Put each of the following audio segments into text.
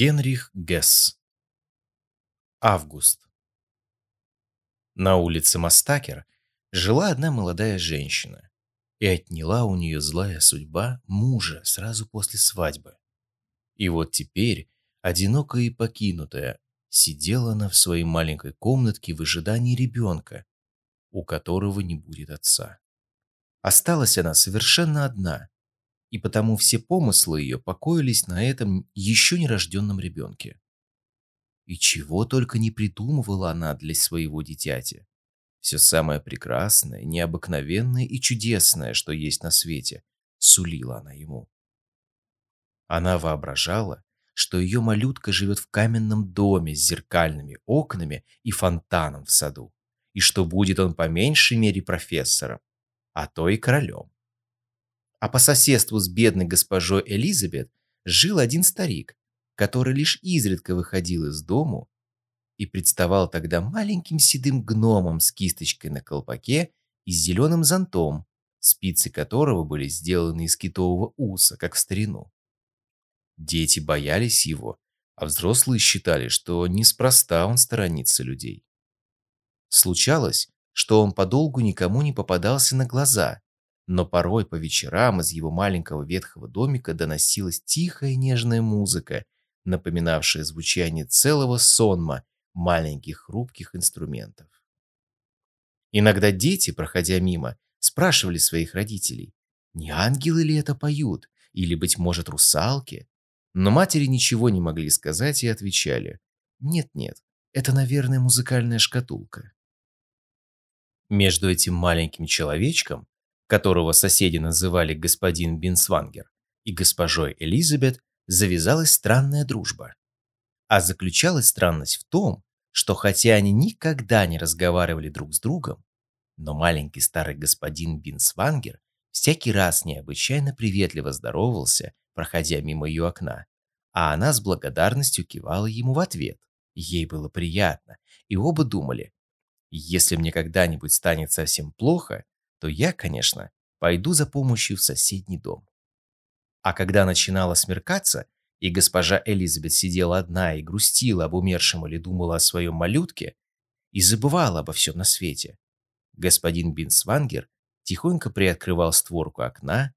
Генрих Гесс. Август. На улице Мастакер жила одна молодая женщина, и отняла у нее злая судьба мужа сразу после свадьбы. И вот теперь, одинокая и покинутая, сидела она в своей маленькой комнатке в ожидании ребенка, у которого не будет отца. Осталась она совершенно одна, и потому все помыслы ее покоились на этом еще нерожденном ребенке. И чего только не придумывала она для своего дитяти. Все самое прекрасное, необыкновенное и чудесное, что есть на свете, сулила она ему. Она воображала, что ее малютка живет в каменном доме с зеркальными окнами и фонтаном в саду, и что будет он по меньшей мере профессором, а то и королем. А по соседству с бедной госпожой Элизабет жил один старик, который лишь изредка выходил из дому и представал тогда маленьким седым гномом с кисточкой на колпаке и с зеленым зонтом, спицы которого были сделаны из китового уса, как в старину. Дети боялись его, а взрослые считали, что неспроста он сторонится людей. Случалось, что он подолгу никому не попадался на глаза, но порой по вечерам из его маленького ветхого домика доносилась тихая нежная музыка, напоминавшая звучание целого сонма маленьких хрупких инструментов. Иногда дети, проходя мимо, спрашивали своих родителей, не ангелы ли это поют, или, быть может, русалки? Но матери ничего не могли сказать и отвечали, нет-нет, это, наверное, музыкальная шкатулка. Между этим маленьким человечком которого соседи называли господин Бинсвангер, и госпожой Элизабет завязалась странная дружба. А заключалась странность в том, что хотя они никогда не разговаривали друг с другом, но маленький старый господин Бинсвангер всякий раз необычайно приветливо здоровался, проходя мимо ее окна, а она с благодарностью кивала ему в ответ. Ей было приятно, и оба думали, если мне когда-нибудь станет совсем плохо, то я, конечно, пойду за помощью в соседний дом. А когда начинало смеркаться, и госпожа Элизабет сидела одна и грустила об умершем или думала о своем малютке, и забывала обо всем на свете, господин Бинсвангер тихонько приоткрывал створку окна,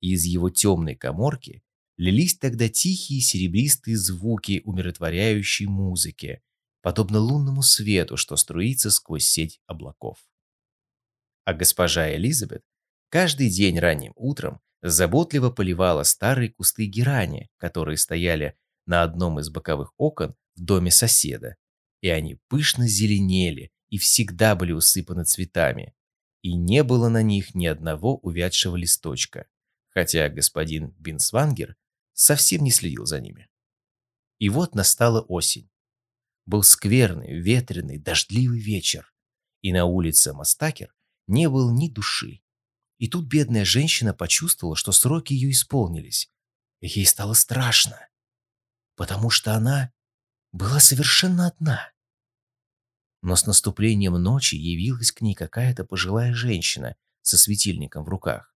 и из его темной коморки лились тогда тихие серебристые звуки умиротворяющей музыки, подобно лунному свету, что струится сквозь сеть облаков а госпожа Элизабет каждый день ранним утром заботливо поливала старые кусты герани, которые стояли на одном из боковых окон в доме соседа, и они пышно зеленели и всегда были усыпаны цветами, и не было на них ни одного увядшего листочка, хотя господин Бинсвангер совсем не следил за ними. И вот настала осень. Был скверный, ветреный, дождливый вечер, и на улице Мастакер не было ни души. И тут бедная женщина почувствовала, что сроки ее исполнились. ей стало страшно, потому что она была совершенно одна. Но с наступлением ночи явилась к ней какая-то пожилая женщина со светильником в руках.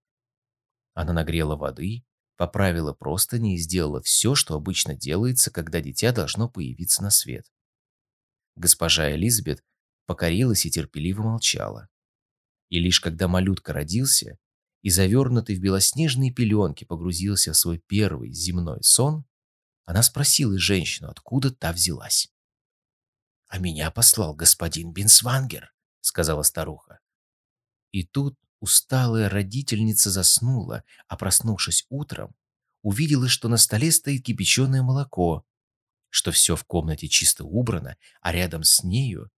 Она нагрела воды, поправила простыни и сделала все, что обычно делается, когда дитя должно появиться на свет. Госпожа Элизабет покорилась и терпеливо молчала. И лишь когда малютка родился и завернутый в белоснежные пеленки погрузился в свой первый земной сон, она спросила женщину, откуда та взялась. «А меня послал господин Бинсвангер», — сказала старуха. И тут усталая родительница заснула, а проснувшись утром, увидела, что на столе стоит кипяченое молоко, что все в комнате чисто убрано, а рядом с нею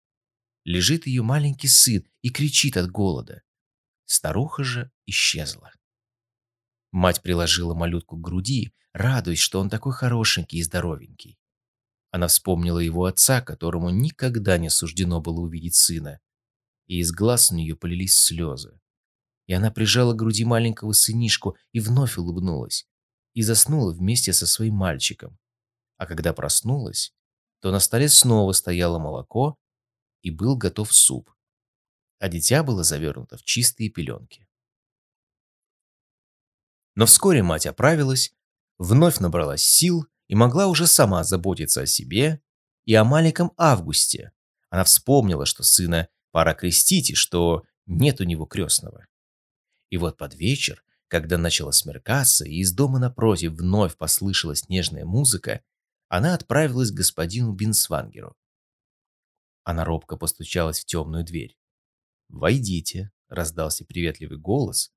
лежит ее маленький сын и кричит от голода. Старуха же исчезла. Мать приложила малютку к груди, радуясь, что он такой хорошенький и здоровенький. Она вспомнила его отца, которому никогда не суждено было увидеть сына, и из глаз у нее полились слезы. И она прижала к груди маленького сынишку и вновь улыбнулась, и заснула вместе со своим мальчиком. А когда проснулась, то на столе снова стояло молоко, и был готов суп, а дитя было завернуто в чистые пеленки. Но вскоре мать оправилась, вновь набралась сил, и могла уже сама заботиться о себе и о маленьком Августе. Она вспомнила, что сына пора крестить и что нет у него крестного. И вот под вечер, когда начало смеркаться и из дома напротив вновь послышалась нежная музыка, она отправилась к господину Бинсвангеру. Она робко постучалась в темную дверь. «Войдите», — раздался приветливый голос,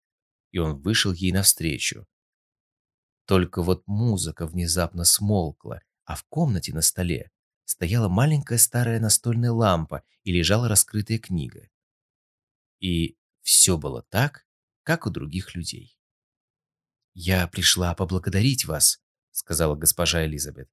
и он вышел ей навстречу. Только вот музыка внезапно смолкла, а в комнате на столе стояла маленькая старая настольная лампа и лежала раскрытая книга. И все было так, как у других людей. «Я пришла поблагодарить вас», — сказала госпожа Элизабет.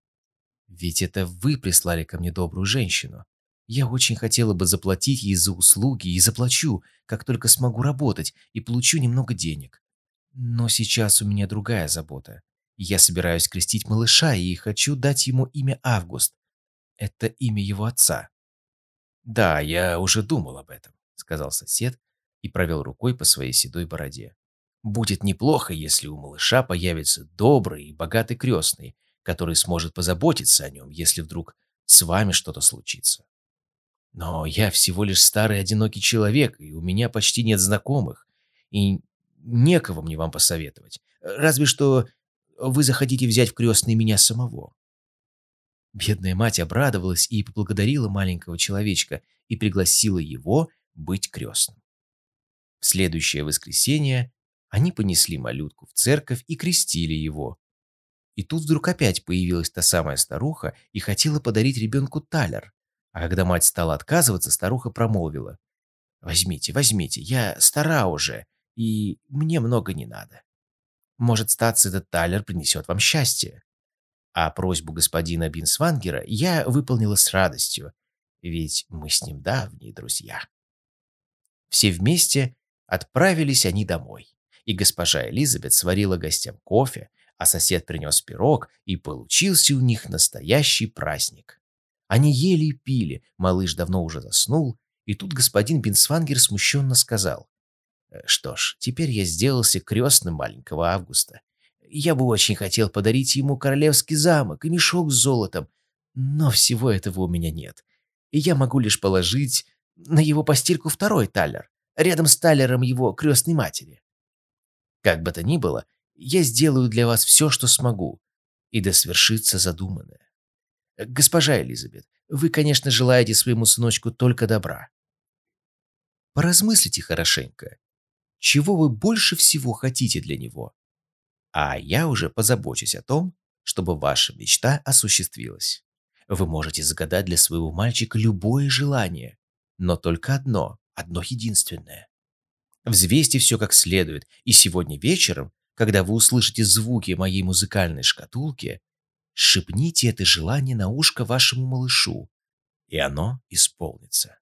«Ведь это вы прислали ко мне добрую женщину. Я очень хотела бы заплатить ей за услуги и заплачу, как только смогу работать и получу немного денег. Но сейчас у меня другая забота. Я собираюсь крестить малыша и хочу дать ему имя Август. Это имя его отца. «Да, я уже думал об этом», — сказал сосед и провел рукой по своей седой бороде. «Будет неплохо, если у малыша появится добрый и богатый крестный, который сможет позаботиться о нем, если вдруг с вами что-то случится. Но я всего лишь старый одинокий человек, и у меня почти нет знакомых, и некого мне вам посоветовать. Разве что вы захотите взять в крестные меня самого». Бедная мать обрадовалась и поблагодарила маленького человечка и пригласила его быть крестным. В следующее воскресенье они понесли малютку в церковь и крестили его. И тут вдруг опять появилась та самая старуха и хотела подарить ребенку талер, а когда мать стала отказываться, старуха промолвила. «Возьмите, возьмите, я стара уже, и мне много не надо. Может, статься этот талер принесет вам счастье». А просьбу господина Бинсвангера я выполнила с радостью, ведь мы с ним давние друзья. Все вместе отправились они домой, и госпожа Элизабет сварила гостям кофе, а сосед принес пирог, и получился у них настоящий праздник. Они ели и пили, малыш давно уже заснул, и тут господин Бинсвангер смущенно сказал. «Э, «Что ж, теперь я сделался крестным маленького Августа. Я бы очень хотел подарить ему королевский замок и мешок с золотом, но всего этого у меня нет. И я могу лишь положить на его постельку второй талер, рядом с талером его крестной матери. Как бы то ни было, я сделаю для вас все, что смогу, и да свершится задуманное. Госпожа Элизабет, вы, конечно, желаете своему сыночку только добра. Поразмыслите хорошенько, чего вы больше всего хотите для него. А я уже позабочусь о том, чтобы ваша мечта осуществилась. Вы можете загадать для своего мальчика любое желание, но только одно, одно единственное. Взвесьте все как следует, и сегодня вечером, когда вы услышите звуки моей музыкальной шкатулки, шепните это желание на ушко вашему малышу, и оно исполнится.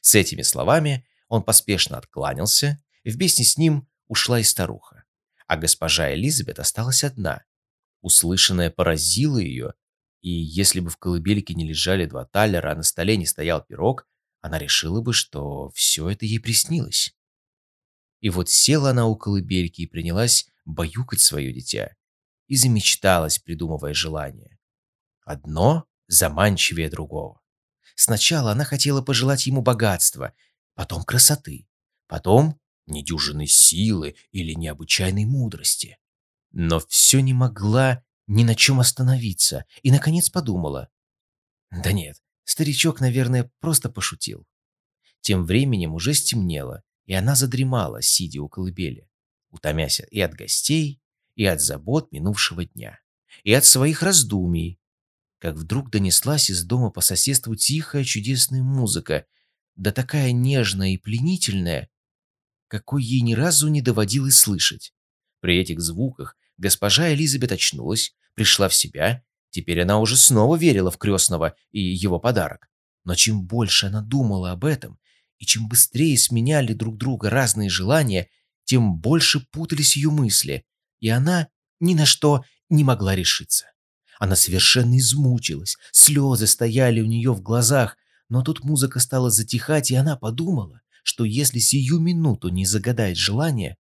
С этими словами он поспешно откланялся, вместе с ним ушла и старуха. А госпожа Элизабет осталась одна. Услышанное поразило ее, и если бы в колыбельке не лежали два талера, а на столе не стоял пирог, она решила бы, что все это ей приснилось. И вот села она у колыбельки и принялась баюкать свое дитя и замечталась, придумывая желание. Одно заманчивее другого. Сначала она хотела пожелать ему богатства, потом красоты, потом недюжинной силы или необычайной мудрости. Но все не могла ни на чем остановиться и, наконец, подумала. Да нет, старичок, наверное, просто пошутил. Тем временем уже стемнело, и она задремала, сидя у колыбели, утомясь и от гостей, и от забот минувшего дня, и от своих раздумий, как вдруг донеслась из дома по соседству тихая чудесная музыка, да такая нежная и пленительная, какой ей ни разу не доводилось слышать. При этих звуках госпожа Элизабет очнулась, пришла в себя, теперь она уже снова верила в крестного и его подарок. Но чем больше она думала об этом, и чем быстрее сменяли друг друга разные желания, тем больше путались ее мысли, и она ни на что не могла решиться. Она совершенно измучилась, слезы стояли у нее в глазах, но тут музыка стала затихать, и она подумала, что если сию минуту не загадает желание,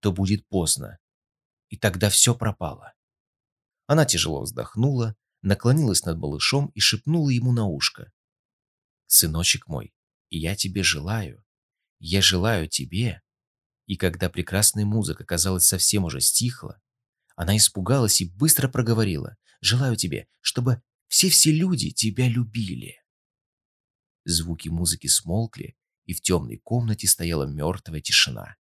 то будет поздно, и тогда все пропало. Она тяжело вздохнула, наклонилась над малышом и шепнула ему на ушко. «Сыночек мой, я тебе желаю, я желаю тебе». И когда прекрасная музыка, казалось, совсем уже стихла, она испугалась и быстро проговорила. «Желаю тебе, чтобы все-все люди тебя любили». Звуки музыки смолкли, и в темной комнате стояла мертвая тишина.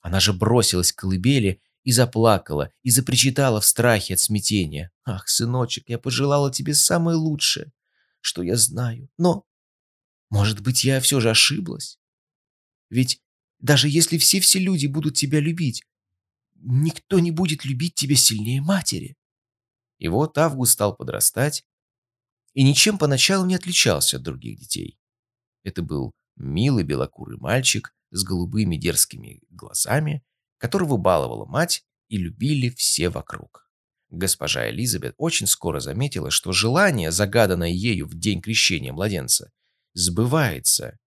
Она же бросилась к колыбели и заплакала, и запричитала в страхе от смятения. «Ах, сыночек, я пожелала тебе самое лучшее, что я знаю, но, может быть, я все же ошиблась? Ведь даже если все-все люди будут тебя любить, никто не будет любить тебя сильнее матери». И вот Август стал подрастать, и ничем поначалу не отличался от других детей. Это был милый белокурый мальчик с голубыми дерзкими глазами, которого баловала мать и любили все вокруг. Госпожа Элизабет очень скоро заметила, что желание, загаданное ею в день крещения младенца, сбывается,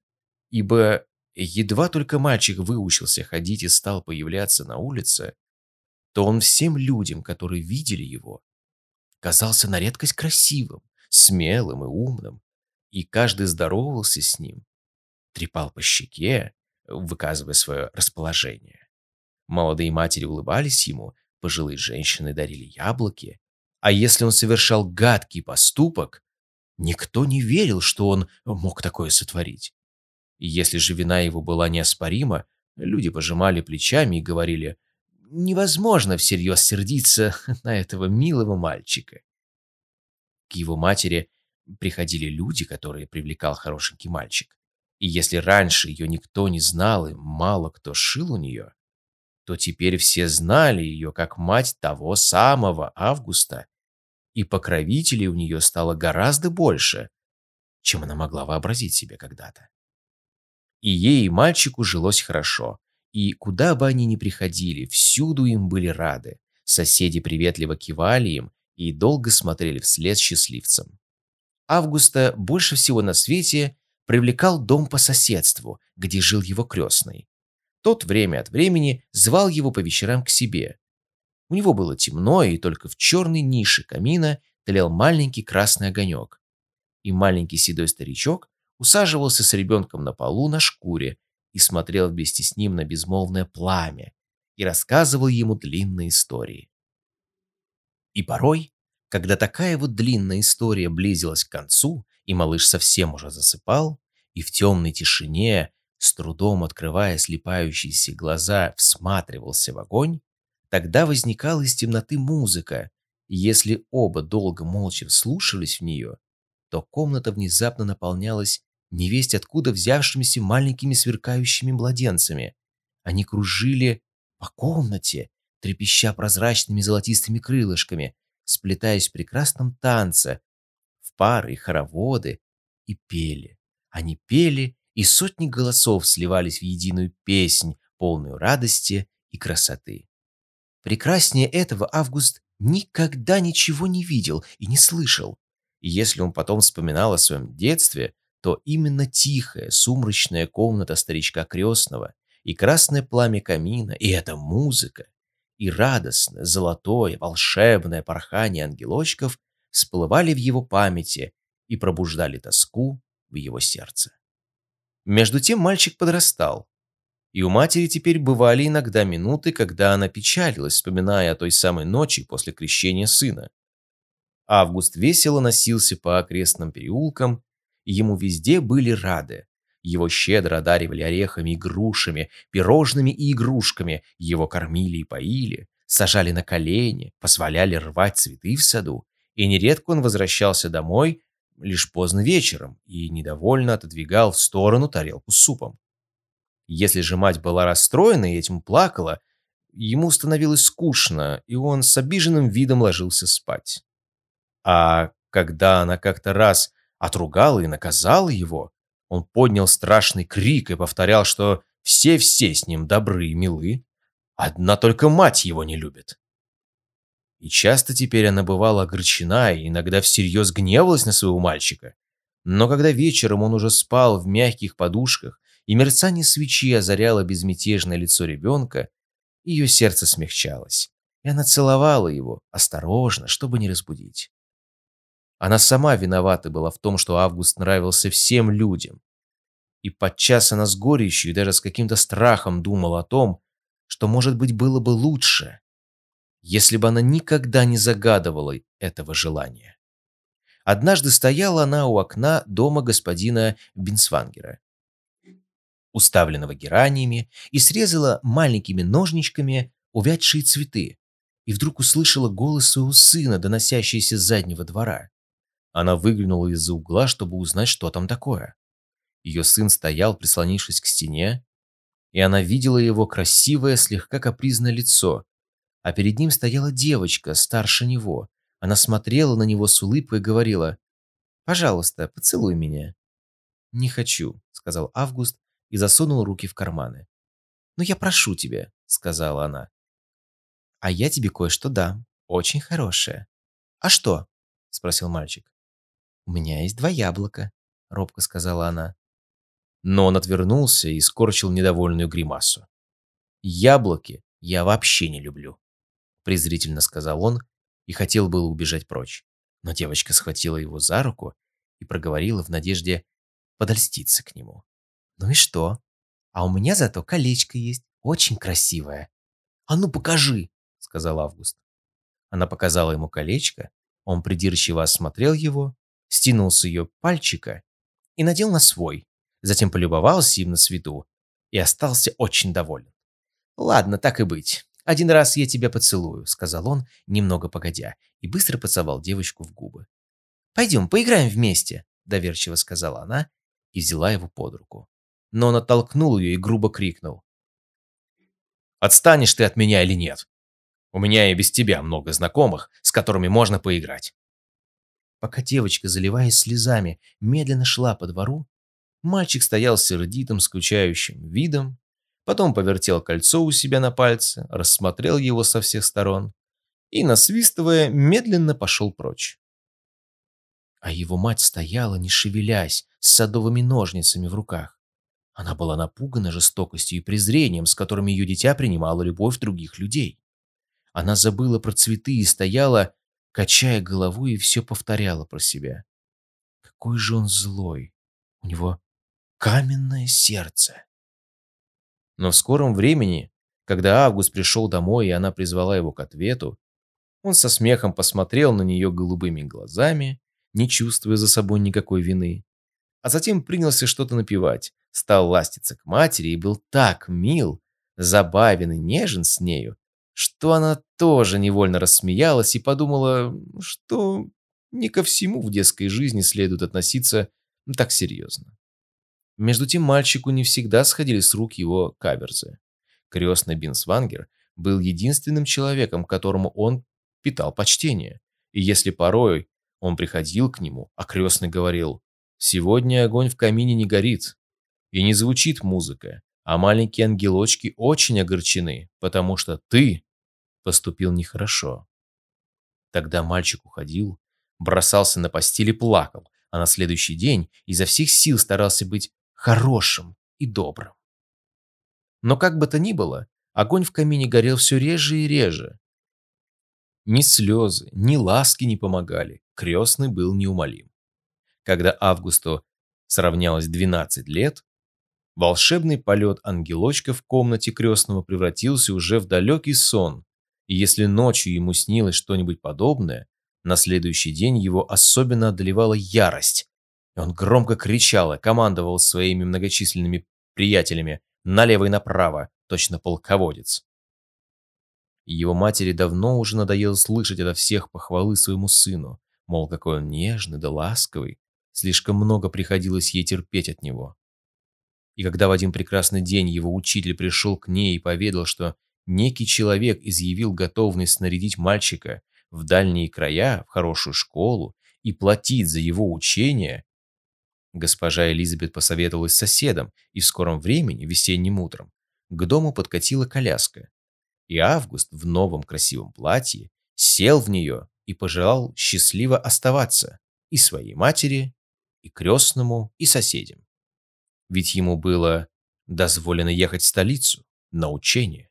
ибо едва только мальчик выучился ходить и стал появляться на улице, то он всем людям, которые видели его, казался на редкость красивым, смелым и умным, и каждый здоровался с ним, трепал по щеке, выказывая свое расположение. Молодые матери улыбались ему, пожилые женщины дарили яблоки, а если он совершал гадкий поступок, никто не верил, что он мог такое сотворить. И если же вина его была неоспорима, люди пожимали плечами и говорили, невозможно всерьез сердиться на этого милого мальчика. К его матери приходили люди, которые привлекал хорошенький мальчик. И если раньше ее никто не знал и мало кто шил у нее, то теперь все знали ее как мать того самого Августа, и покровителей у нее стало гораздо больше, чем она могла вообразить себе когда-то. И ей, и мальчику жилось хорошо, и куда бы они ни приходили, всюду им были рады. Соседи приветливо кивали им и долго смотрели вслед счастливцам. Августа больше всего на свете привлекал дом по соседству, где жил его крестный. Тот время от времени звал его по вечерам к себе. У него было темно, и только в черной нише камина тлел маленький красный огонек. И маленький седой старичок усаживался с ребенком на полу на шкуре и смотрел вместе с ним на безмолвное пламя и рассказывал ему длинные истории. И порой, когда такая вот длинная история близилась к концу, и малыш совсем уже засыпал, и в темной тишине, с трудом открывая слепающиеся глаза, всматривался в огонь, тогда возникала из темноты музыка, и если оба долго молча вслушивались в нее, то комната внезапно наполнялась невесть откуда взявшимися маленькими сверкающими младенцами. Они кружили по комнате, трепеща прозрачными золотистыми крылышками, сплетаясь в прекрасном танце, в пары и хороводы, и пели. Они пели, и сотни голосов сливались в единую песнь, полную радости и красоты. Прекраснее этого Август никогда ничего не видел и не слышал. И если он потом вспоминал о своем детстве, то именно тихая, сумрачная комната старичка крестного и красное пламя камина, и эта музыка, и радостное, золотое, волшебное порхание ангелочков всплывали в его памяти и пробуждали тоску в его сердце. Между тем мальчик подрастал, и у матери теперь бывали иногда минуты, когда она печалилась, вспоминая о той самой ночи после крещения сына. Август весело носился по окрестным переулкам, ему везде были рады. Его щедро одаривали орехами и грушами, пирожными и игрушками, его кормили и поили, сажали на колени, позволяли рвать цветы в саду, и нередко он возвращался домой лишь поздно вечером и недовольно отодвигал в сторону тарелку с супом. Если же мать была расстроена и этим плакала, ему становилось скучно, и он с обиженным видом ложился спать. А когда она как-то раз отругала и наказала его, он поднял страшный крик и повторял, что все-все с ним добры и милы, одна только мать его не любит. И часто теперь она бывала огорчена и иногда всерьез гневалась на своего мальчика. Но когда вечером он уже спал в мягких подушках, и мерцание свечи озаряло безмятежное лицо ребенка, ее сердце смягчалось, и она целовала его, осторожно, чтобы не разбудить. Она сама виновата была в том, что Август нравился всем людям. И подчас она с горечью и даже с каким-то страхом думала о том, что, может быть, было бы лучше, если бы она никогда не загадывала этого желания. Однажды стояла она у окна дома господина Бинсвангера, уставленного гераниями, и срезала маленькими ножничками увядшие цветы, и вдруг услышала голос своего сына, доносящийся с заднего двора. Она выглянула из-за угла, чтобы узнать, что там такое. Ее сын стоял, прислонившись к стене, и она видела его красивое, слегка капризное лицо, а перед ним стояла девочка, старше него. Она смотрела на него с улыбкой и говорила, «Пожалуйста, поцелуй меня». «Не хочу», — сказал Август и засунул руки в карманы. «Но я прошу тебя», — сказала она. «А я тебе кое-что дам, очень хорошее». «А что?» — спросил мальчик. «У меня есть два яблока», — робко сказала она. Но он отвернулся и скорчил недовольную гримасу. «Яблоки я вообще не люблю», — презрительно сказал он и хотел было убежать прочь. Но девочка схватила его за руку и проговорила в надежде подольститься к нему. «Ну и что? А у меня зато колечко есть, очень красивое». «А ну покажи!» — сказал Август. Она показала ему колечко, он придирчиво осмотрел его стянул с ее пальчика и надел на свой, затем полюбовался им на свету и остался очень доволен. «Ладно, так и быть. Один раз я тебя поцелую», — сказал он, немного погодя, и быстро поцеловал девочку в губы. «Пойдем, поиграем вместе», — доверчиво сказала она и взяла его под руку. Но он оттолкнул ее и грубо крикнул. «Отстанешь ты от меня или нет? У меня и без тебя много знакомых, с которыми можно поиграть». Пока девочка, заливаясь слезами, медленно шла по двору, мальчик стоял сердитым, скучающим видом, потом повертел кольцо у себя на пальце, рассмотрел его со всех сторон и, насвистывая, медленно пошел прочь. А его мать стояла, не шевелясь, с садовыми ножницами в руках. Она была напугана жестокостью и презрением, с которыми ее дитя принимало любовь других людей. Она забыла про цветы и стояла, качая головой и все повторяла про себя. Какой же он злой! У него каменное сердце. Но в скором времени, когда Август пришел домой и она призвала его к ответу, он со смехом посмотрел на нее голубыми глазами, не чувствуя за собой никакой вины, а затем принялся что-то напевать, стал ластиться к матери и был так мил, забавен и нежен с нею, что она тоже невольно рассмеялась и подумала, что не ко всему в детской жизни следует относиться так серьезно. Между тем мальчику не всегда сходили с рук его каверзы. Крестный Бинсвангер был единственным человеком, которому он питал почтение. И если порой он приходил к нему, а крестный говорил, «Сегодня огонь в камине не горит, и не звучит музыка, а маленькие ангелочки очень огорчены, потому что ты поступил нехорошо. Тогда мальчик уходил, бросался на постель и плакал, а на следующий день изо всех сил старался быть хорошим и добрым. Но как бы то ни было, огонь в камине горел все реже и реже. Ни слезы, ни ласки не помогали, крестный был неумолим. Когда Августу сравнялось 12 лет, Волшебный полет ангелочка в комнате крестного превратился уже в далекий сон, и если ночью ему снилось что-нибудь подобное, на следующий день его особенно одолевала ярость. Он громко кричал и командовал своими многочисленными приятелями налево и направо, точно полководец. Его матери давно уже надоело слышать ото всех похвалы своему сыну, мол, какой он нежный да ласковый, слишком много приходилось ей терпеть от него. И когда в один прекрасный день его учитель пришел к ней и поведал, что некий человек изъявил готовность снарядить мальчика в дальние края, в хорошую школу и платить за его учение, госпожа Элизабет посоветовалась с соседом, и в скором времени, весенним утром, к дому подкатила коляска. И Август в новом красивом платье сел в нее и пожелал счастливо оставаться и своей матери, и крестному, и соседям ведь ему было дозволено ехать в столицу на учение.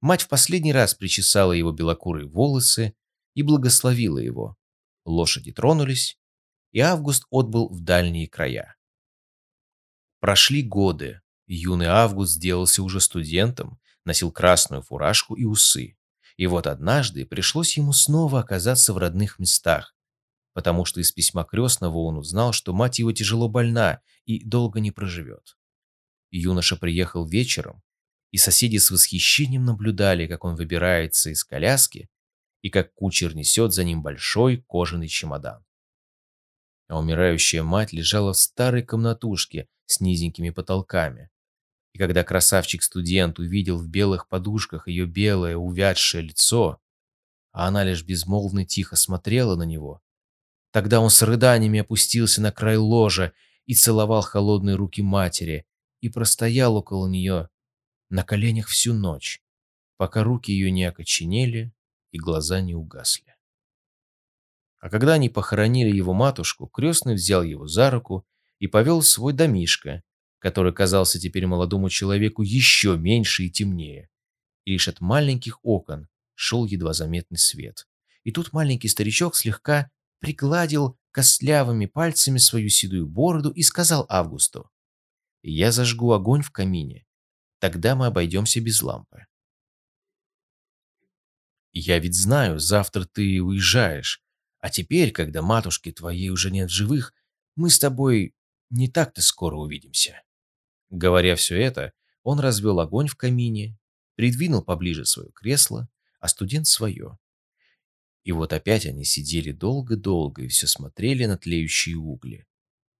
Мать в последний раз причесала его белокурые волосы и благословила его. лошади тронулись, и Август отбыл в дальние края. Прошли годы. Юный Август сделался уже студентом, носил красную фуражку и усы. И вот однажды пришлось ему снова оказаться в родных местах, потому что из письма крестного он узнал, что мать его тяжело больна и долго не проживет. Юноша приехал вечером, и соседи с восхищением наблюдали, как он выбирается из коляски и как кучер несет за ним большой кожаный чемодан. А умирающая мать лежала в старой комнатушке с низенькими потолками. И когда красавчик-студент увидел в белых подушках ее белое увядшее лицо, а она лишь безмолвно тихо смотрела на него, тогда он с рыданиями опустился на край ложа и целовал холодные руки матери, и простоял около нее на коленях всю ночь, пока руки ее не окоченели и глаза не угасли. А когда они похоронили его матушку, крестный взял его за руку и повел в свой домишко, который казался теперь молодому человеку еще меньше и темнее. И лишь от маленьких окон шел едва заметный свет. И тут маленький старичок слегка пригладил костлявыми пальцами свою седую бороду и сказал Августу, «Я зажгу огонь в камине, тогда мы обойдемся без лампы». Я ведь знаю, завтра ты уезжаешь. А теперь, когда матушки твоей уже нет живых, мы с тобой не так-то скоро увидимся». Говоря все это, он развел огонь в камине, придвинул поближе свое кресло, а студент свое. И вот опять они сидели долго-долго и все смотрели на тлеющие угли.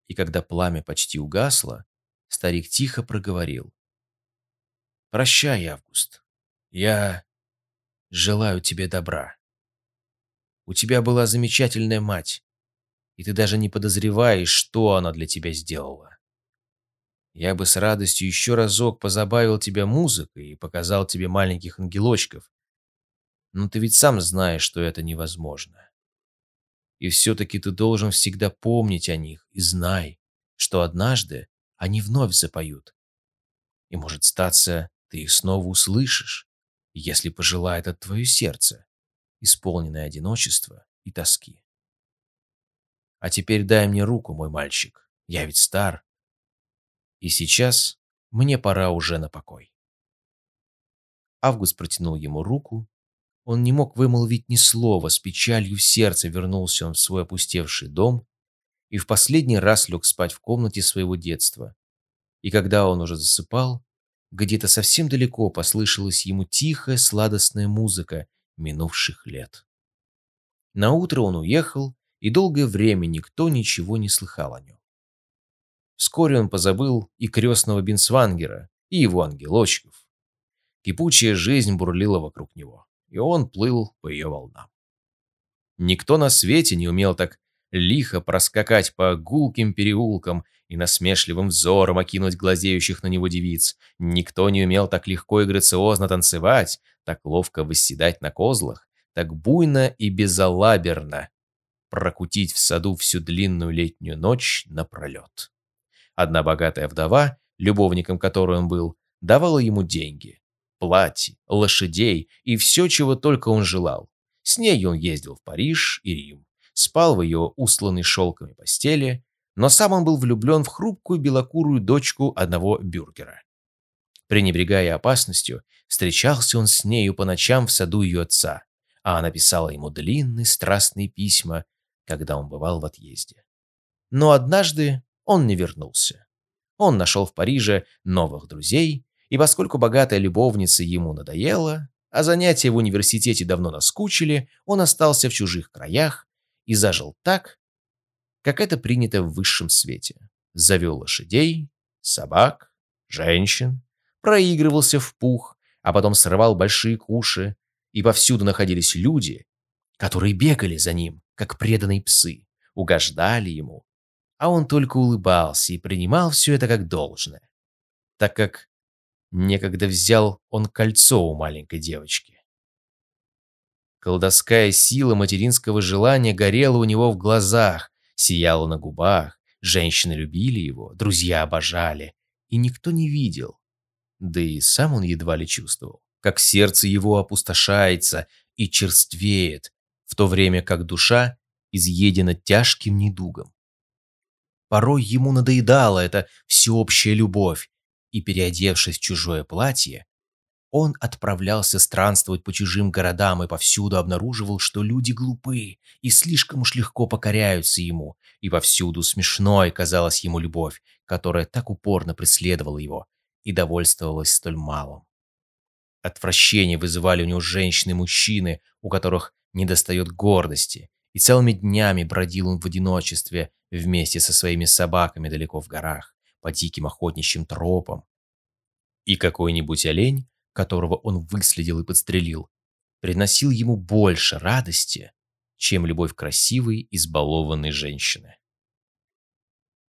И когда пламя почти угасло, старик тихо проговорил. «Прощай, Август. Я желаю тебе добра. У тебя была замечательная мать, и ты даже не подозреваешь, что она для тебя сделала. Я бы с радостью еще разок позабавил тебя музыкой и показал тебе маленьких ангелочков, но ты ведь сам знаешь, что это невозможно. И все-таки ты должен всегда помнить о них и знай, что однажды они вновь запоют. И, может статься, ты их снова услышишь если пожелает от твое сердце, исполненное одиночества и тоски. А теперь дай мне руку, мой мальчик, я ведь стар. И сейчас мне пора уже на покой. Август протянул ему руку. Он не мог вымолвить ни слова, с печалью в сердце вернулся он в свой опустевший дом и в последний раз лег спать в комнате своего детства. И когда он уже засыпал, где-то совсем далеко послышалась ему тихая сладостная музыка минувших лет. На утро он уехал, и долгое время никто ничего не слыхал о нем. Вскоре он позабыл и крестного Бенсвангера, и его ангелочков. Кипучая жизнь бурлила вокруг него, и он плыл по ее волнам. Никто на свете не умел так лихо проскакать по гулким переулкам и насмешливым взором окинуть глазеющих на него девиц. Никто не умел так легко и грациозно танцевать, так ловко восседать на козлах, так буйно и безалаберно прокутить в саду всю длинную летнюю ночь напролет. Одна богатая вдова, любовником которой он был, давала ему деньги, платье, лошадей и все, чего только он желал. С ней он ездил в Париж и Рим, спал в ее устланной шелками постели, но сам он был влюблен в хрупкую белокурую дочку одного бюргера. Пренебрегая опасностью, встречался он с нею по ночам в саду ее отца, а она писала ему длинные страстные письма, когда он бывал в отъезде. Но однажды он не вернулся. Он нашел в Париже новых друзей, и поскольку богатая любовница ему надоела, а занятия в университете давно наскучили, он остался в чужих краях и зажил так, как это принято в высшем свете. Завел лошадей, собак, женщин, проигрывался в пух, а потом срывал большие куши, и повсюду находились люди, которые бегали за ним, как преданные псы, угождали ему, а он только улыбался и принимал все это как должное, так как некогда взял он кольцо у маленькой девочки. Колдовская сила материнского желания горела у него в глазах, сияло на губах, женщины любили его, друзья обожали, и никто не видел. Да и сам он едва ли чувствовал, как сердце его опустошается и черствеет, в то время как душа изъедена тяжким недугом. Порой ему надоедала эта всеобщая любовь, и, переодевшись в чужое платье, он отправлялся странствовать по чужим городам и повсюду обнаруживал, что люди глупы и слишком уж легко покоряются ему, и повсюду смешной казалась ему любовь, которая так упорно преследовала его и довольствовалась столь малым. Отвращение вызывали у него женщины и мужчины, у которых недостает гордости, и целыми днями бродил он в одиночестве вместе со своими собаками далеко в горах, по диким охотничьим тропам. И какой-нибудь олень которого он выследил и подстрелил, приносил ему больше радости, чем любовь красивой, избалованной женщины.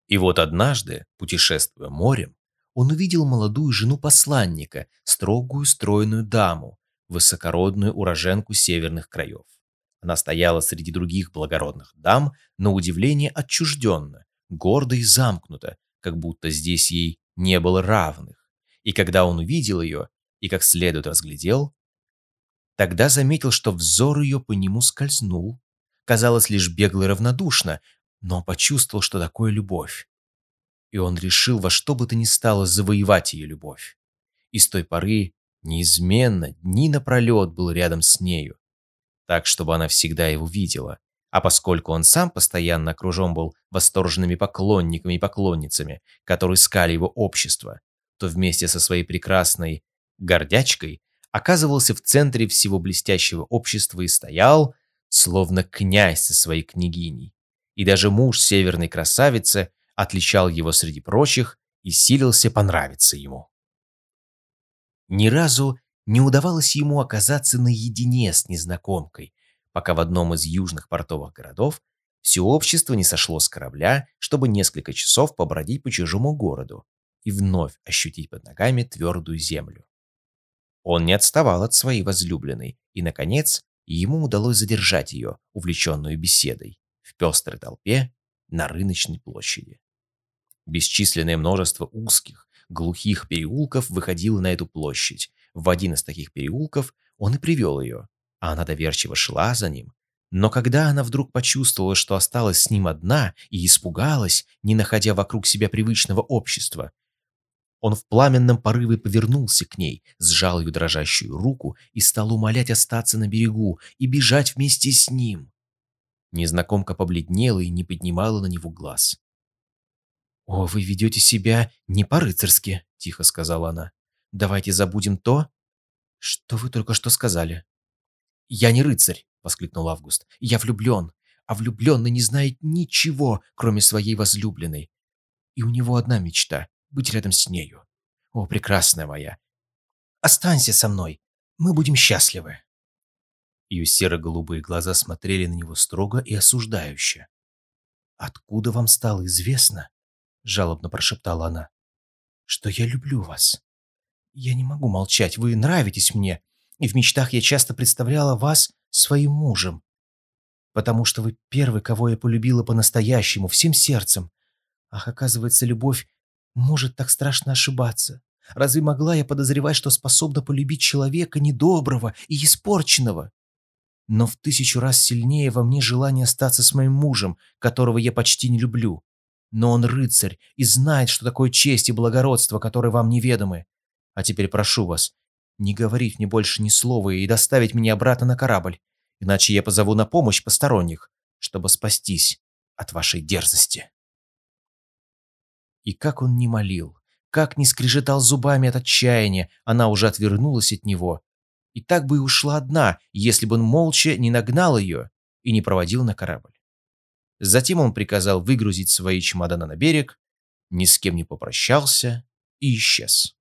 И вот однажды, путешествуя морем, он увидел молодую жену посланника, строгую стройную даму, высокородную уроженку северных краев. Она стояла среди других благородных дам, на удивление отчужденно, гордо и замкнуто, как будто здесь ей не было равных. И когда он увидел ее, и как следует разглядел, тогда заметил, что взор ее по нему скользнул, казалось лишь бегло равнодушно, но почувствовал, что такое любовь. И он решил во что бы то ни стало завоевать ее любовь. И с той поры неизменно, дни напролет был рядом с нею, так, чтобы она всегда его видела. А поскольку он сам постоянно окружен был восторженными поклонниками и поклонницами, которые искали его общество, то вместе со своей прекрасной гордячкой, оказывался в центре всего блестящего общества и стоял, словно князь со своей княгиней. И даже муж северной красавицы отличал его среди прочих и силился понравиться ему. Ни разу не удавалось ему оказаться наедине с незнакомкой, пока в одном из южных портовых городов все общество не сошло с корабля, чтобы несколько часов побродить по чужому городу и вновь ощутить под ногами твердую землю. Он не отставал от своей возлюбленной, и, наконец, ему удалось задержать ее, увлеченную беседой, в пестрой толпе на рыночной площади. Бесчисленное множество узких, глухих переулков выходило на эту площадь. В один из таких переулков он и привел ее, а она доверчиво шла за ним. Но когда она вдруг почувствовала, что осталась с ним одна, и испугалась, не находя вокруг себя привычного общества, он в пламенном порыве повернулся к ней, сжал ее дрожащую руку и стал умолять остаться на берегу и бежать вместе с ним. Незнакомка побледнела и не поднимала на него глаз. «О, вы ведете себя не по-рыцарски», — тихо сказала она. «Давайте забудем то, что вы только что сказали». «Я не рыцарь», — воскликнул Август. «Я влюблен, а влюбленный не знает ничего, кроме своей возлюбленной. И у него одна мечта быть рядом с нею. О, прекрасная моя! Останься со мной, мы будем счастливы!» Ее серо-голубые глаза смотрели на него строго и осуждающе. «Откуда вам стало известно?» — жалобно прошептала она. «Что я люблю вас. Я не могу молчать, вы нравитесь мне, и в мечтах я часто представляла вас своим мужем, потому что вы первый, кого я полюбила по-настоящему, всем сердцем. Ах, оказывается, любовь может так страшно ошибаться? Разве могла я подозревать, что способна полюбить человека недоброго и испорченного? Но в тысячу раз сильнее во мне желание остаться с моим мужем, которого я почти не люблю. Но он рыцарь и знает, что такое честь и благородство, которые вам неведомы. А теперь прошу вас, не говорить мне больше ни слова и доставить меня обратно на корабль, иначе я позову на помощь посторонних, чтобы спастись от вашей дерзости. И как он не молил, как не скрежетал зубами от отчаяния, она уже отвернулась от него. И так бы и ушла одна, если бы он молча не нагнал ее и не проводил на корабль. Затем он приказал выгрузить свои чемоданы на берег, ни с кем не попрощался и исчез.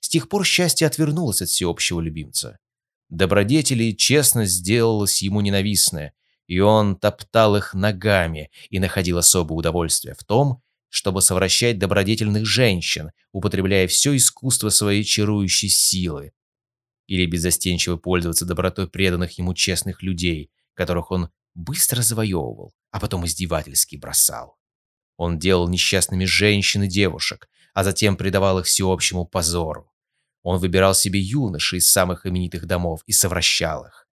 С тех пор счастье отвернулось от всеобщего любимца. Добродетели и честность сделалась ему ненавистная, и он топтал их ногами и находил особое удовольствие в том, чтобы совращать добродетельных женщин, употребляя все искусство своей чарующей силы. Или беззастенчиво пользоваться добротой преданных ему честных людей, которых он быстро завоевывал, а потом издевательски бросал. Он делал несчастными женщин и девушек, а затем предавал их всеобщему позору. Он выбирал себе юношей из самых именитых домов и совращал их.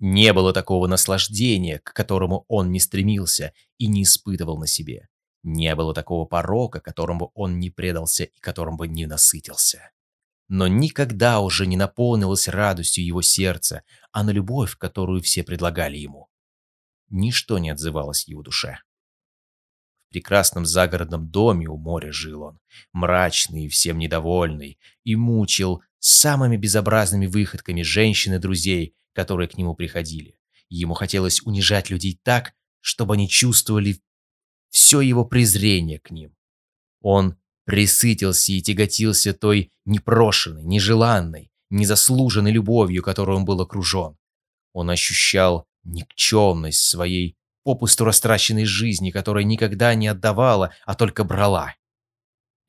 Не было такого наслаждения, к которому он не стремился и не испытывал на себе. Не было такого порока, которому он не предался и которым бы не насытился. Но никогда уже не наполнилось радостью его сердца, а на любовь, которую все предлагали ему. Ничто не отзывалось его душе. В прекрасном загородном доме у моря жил он, мрачный и всем недовольный, и мучил самыми безобразными выходками женщин и друзей, которые к нему приходили. Ему хотелось унижать людей так, чтобы они чувствовали все его презрение к ним. Он присытился и тяготился той непрошенной, нежеланной, незаслуженной любовью, которой он был окружен. Он ощущал никчемность своей попусту растраченной жизни, которая никогда не отдавала, а только брала.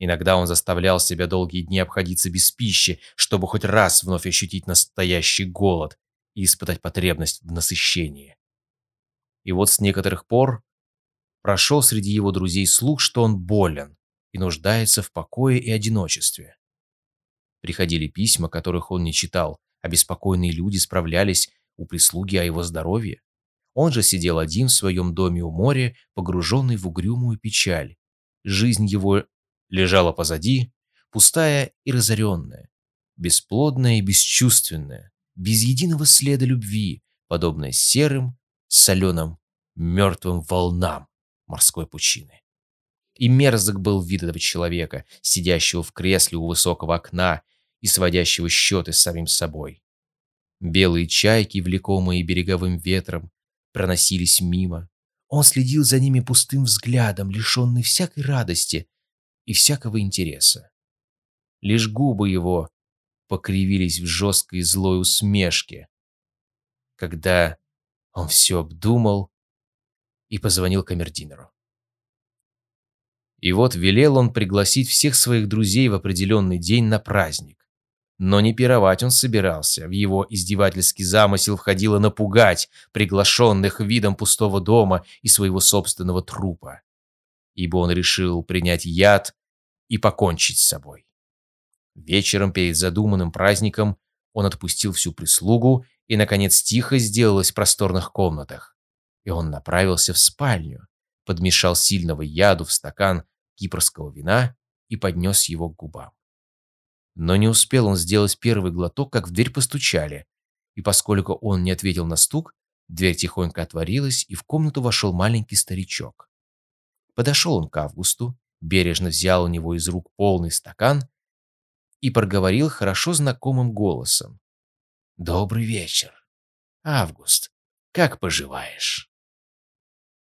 Иногда он заставлял себя долгие дни обходиться без пищи, чтобы хоть раз вновь ощутить настоящий голод, и испытать потребность в насыщении. И вот с некоторых пор прошел среди его друзей слух, что он болен и нуждается в покое и одиночестве. Приходили письма, которых он не читал, а беспокойные люди справлялись у прислуги о его здоровье. Он же сидел один в своем доме у моря, погруженный в угрюмую печаль. Жизнь его лежала позади, пустая и разоренная, бесплодная и бесчувственная, без единого следа любви, подобное серым, соленым, мертвым волнам морской пучины. И мерзок был вид этого человека, сидящего в кресле у высокого окна и сводящего счеты с самим собой. Белые чайки, влекомые береговым ветром, проносились мимо. Он следил за ними пустым взглядом, лишенный всякой радости и всякого интереса. Лишь губы его покривились в жесткой злой усмешке, когда он все обдумал и позвонил камердинеру. И вот велел он пригласить всех своих друзей в определенный день на праздник. Но не пировать он собирался. В его издевательский замысел входило напугать приглашенных видом пустого дома и своего собственного трупа. Ибо он решил принять яд и покончить с собой. Вечером перед задуманным праздником он отпустил всю прислугу и, наконец, тихо сделалось в просторных комнатах. И он направился в спальню, подмешал сильного яду в стакан кипрского вина и поднес его к губам. Но не успел он сделать первый глоток, как в дверь постучали, и поскольку он не ответил на стук, дверь тихонько отворилась, и в комнату вошел маленький старичок. Подошел он к Августу, бережно взял у него из рук полный стакан и проговорил хорошо знакомым голосом. «Добрый вечер. Август, как поживаешь?»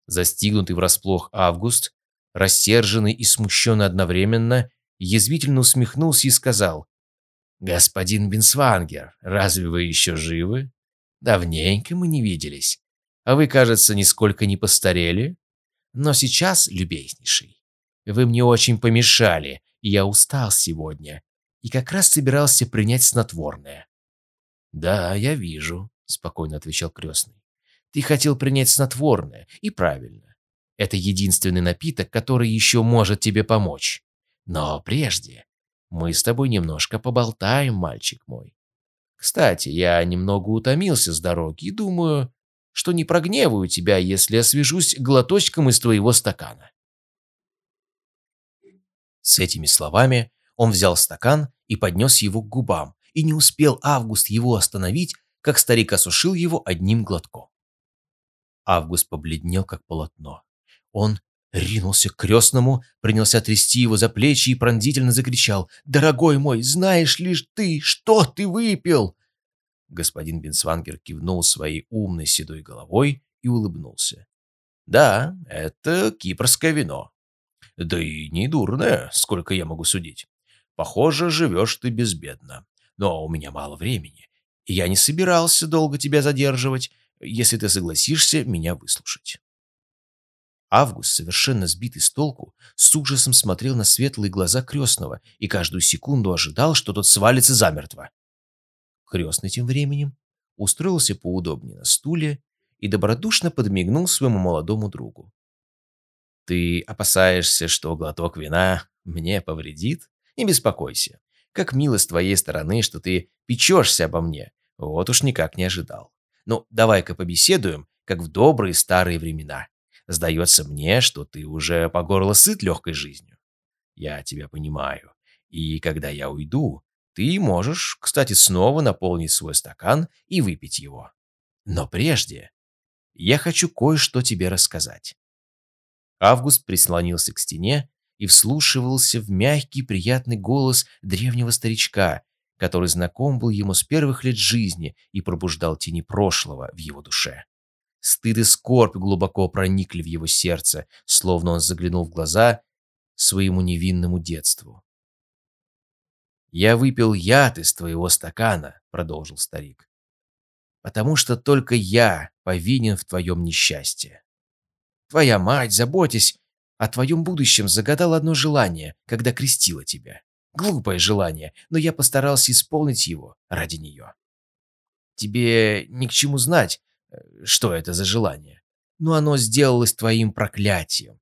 Застигнутый врасплох Август, рассерженный и смущенный одновременно, язвительно усмехнулся и сказал, «Господин Бенсвангер, разве вы еще живы? Давненько мы не виделись, а вы, кажется, нисколько не постарели. Но сейчас, любезнейший, вы мне очень помешали, и я устал сегодня, и как раз собирался принять снотворное. «Да, я вижу», — спокойно отвечал крестный. «Ты хотел принять снотворное, и правильно. Это единственный напиток, который еще может тебе помочь. Но прежде мы с тобой немножко поболтаем, мальчик мой. Кстати, я немного утомился с дороги и думаю, что не прогневаю тебя, если освежусь глоточком из твоего стакана». С этими словами он взял стакан и поднес его к губам, и не успел Август его остановить, как старик осушил его одним глотком. Август побледнел, как полотно. Он ринулся к крестному, принялся трясти его за плечи и пронзительно закричал «Дорогой мой, знаешь ли ты, что ты выпил?» Господин Бенсвангер кивнул своей умной седой головой и улыбнулся. «Да, это кипрское вино. Да и не дурное, сколько я могу судить. Похоже, живешь ты безбедно. Но у меня мало времени, и я не собирался долго тебя задерживать, если ты согласишься меня выслушать». Август, совершенно сбитый с толку, с ужасом смотрел на светлые глаза крестного и каждую секунду ожидал, что тот свалится замертво. Крестный тем временем устроился поудобнее на стуле и добродушно подмигнул своему молодому другу. «Ты опасаешься, что глоток вина мне повредит?» Не беспокойся. Как мило с твоей стороны, что ты печешься обо мне. Вот уж никак не ожидал. Ну, давай-ка побеседуем, как в добрые старые времена. Сдается мне, что ты уже по горло сыт легкой жизнью. Я тебя понимаю. И когда я уйду, ты можешь, кстати, снова наполнить свой стакан и выпить его. Но прежде я хочу кое-что тебе рассказать. Август прислонился к стене и вслушивался в мягкий приятный голос древнего старичка, который знаком был ему с первых лет жизни и пробуждал тени прошлого в его душе. Стыд и скорбь глубоко проникли в его сердце, словно он заглянул в глаза своему невинному детству. «Я выпил яд из твоего стакана», — продолжил старик, «потому что только я повинен в твоем несчастье. Твоя мать, заботясь о твоем будущем, загадала одно желание, когда крестила тебя. Глупое желание, но я постарался исполнить его ради нее. Тебе ни к чему знать, э, что это за желание. Но оно сделалось твоим проклятием.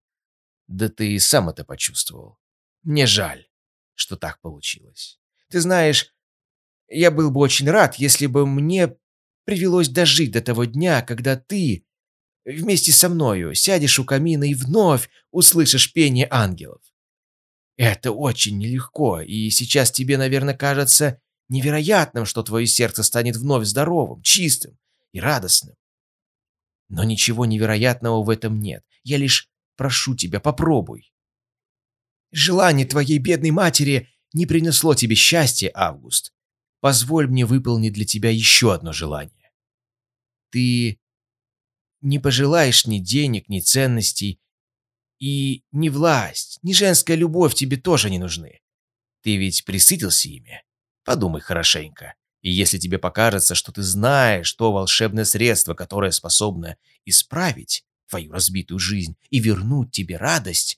Да ты и сам это почувствовал. Мне жаль, что так получилось. Ты знаешь, я был бы очень рад, если бы мне привелось дожить до того дня, когда ты вместе со мною сядешь у камина и вновь услышишь пение ангелов. Это очень нелегко, и сейчас тебе, наверное, кажется невероятным, что твое сердце станет вновь здоровым, чистым и радостным. Но ничего невероятного в этом нет. Я лишь прошу тебя, попробуй. Желание твоей бедной матери не принесло тебе счастья, Август. Позволь мне выполнить для тебя еще одно желание. Ты не пожелаешь ни денег, ни ценностей, и ни власть, ни женская любовь тебе тоже не нужны. Ты ведь присытился ими. Подумай хорошенько. И если тебе покажется, что ты знаешь то волшебное средство, которое способно исправить твою разбитую жизнь и вернуть тебе радость,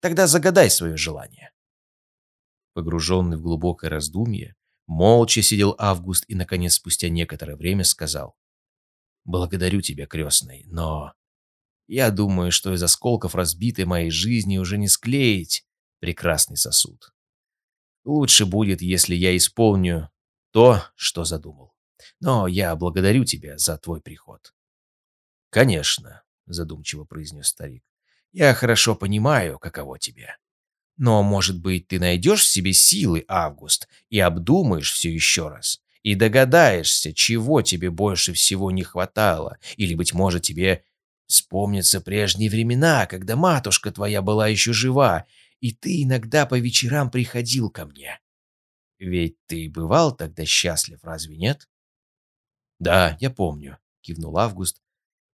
тогда загадай свое желание. Погруженный в глубокое раздумье, молча сидел Август и, наконец, спустя некоторое время сказал. «Благодарю тебя, крестный, но я думаю, что из осколков разбитой моей жизни уже не склеить прекрасный сосуд. Лучше будет, если я исполню то, что задумал. Но я благодарю тебя за твой приход. Конечно, задумчиво произнес старик. Я хорошо понимаю, каково тебе. Но, может быть, ты найдешь в себе силы, Август, и обдумаешь все еще раз, и догадаешься, чего тебе больше всего не хватало, или, быть может, тебе Вспомнятся прежние времена, когда матушка твоя была еще жива, и ты иногда по вечерам приходил ко мне. Ведь ты бывал тогда счастлив, разве нет? Да, я помню, кивнул Август,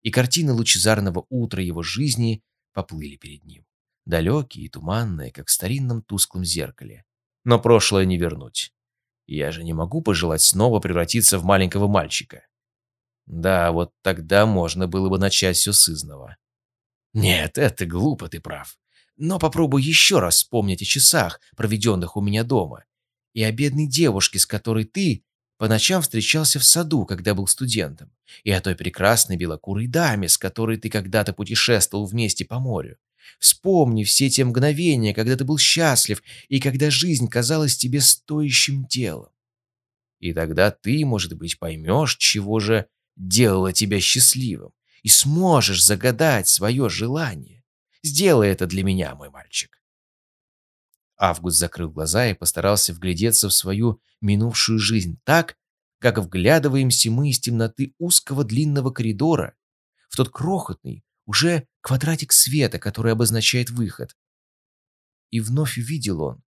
и картины лучезарного утра его жизни поплыли перед ним, далекие и туманные, как в старинном тусклом зеркале. Но прошлое не вернуть. Я же не могу пожелать снова превратиться в маленького мальчика. Да, вот тогда можно было бы начать все с изного. Нет, это глупо, ты прав. Но попробуй еще раз вспомнить о часах, проведенных у меня дома, и о бедной девушке, с которой ты по ночам встречался в саду, когда был студентом, и о той прекрасной белокурой даме, с которой ты когда-то путешествовал вместе по морю. Вспомни все те мгновения, когда ты был счастлив и когда жизнь казалась тебе стоящим делом. И тогда ты, может быть, поймешь, чего же делала тебя счастливым, и сможешь загадать свое желание. Сделай это для меня, мой мальчик. Август закрыл глаза и постарался вглядеться в свою минувшую жизнь так, как вглядываемся мы из темноты узкого длинного коридора в тот крохотный, уже квадратик света, который обозначает выход. И вновь увидел он,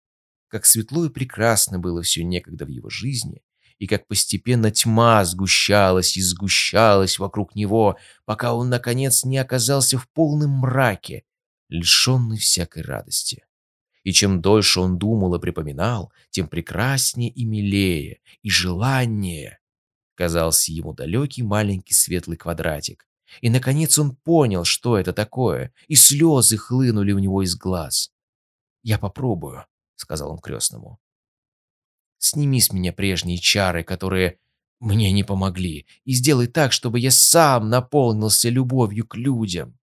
как светло и прекрасно было все некогда в его жизни, и как постепенно тьма сгущалась и сгущалась вокруг него, пока он, наконец, не оказался в полном мраке, лишенный всякой радости. И чем дольше он думал и припоминал, тем прекраснее и милее, и желаннее казался ему далекий маленький светлый квадратик. И, наконец, он понял, что это такое, и слезы хлынули у него из глаз. «Я попробую», — сказал он крестному. Сними с меня прежние чары, которые мне не помогли, и сделай так, чтобы я сам наполнился любовью к людям.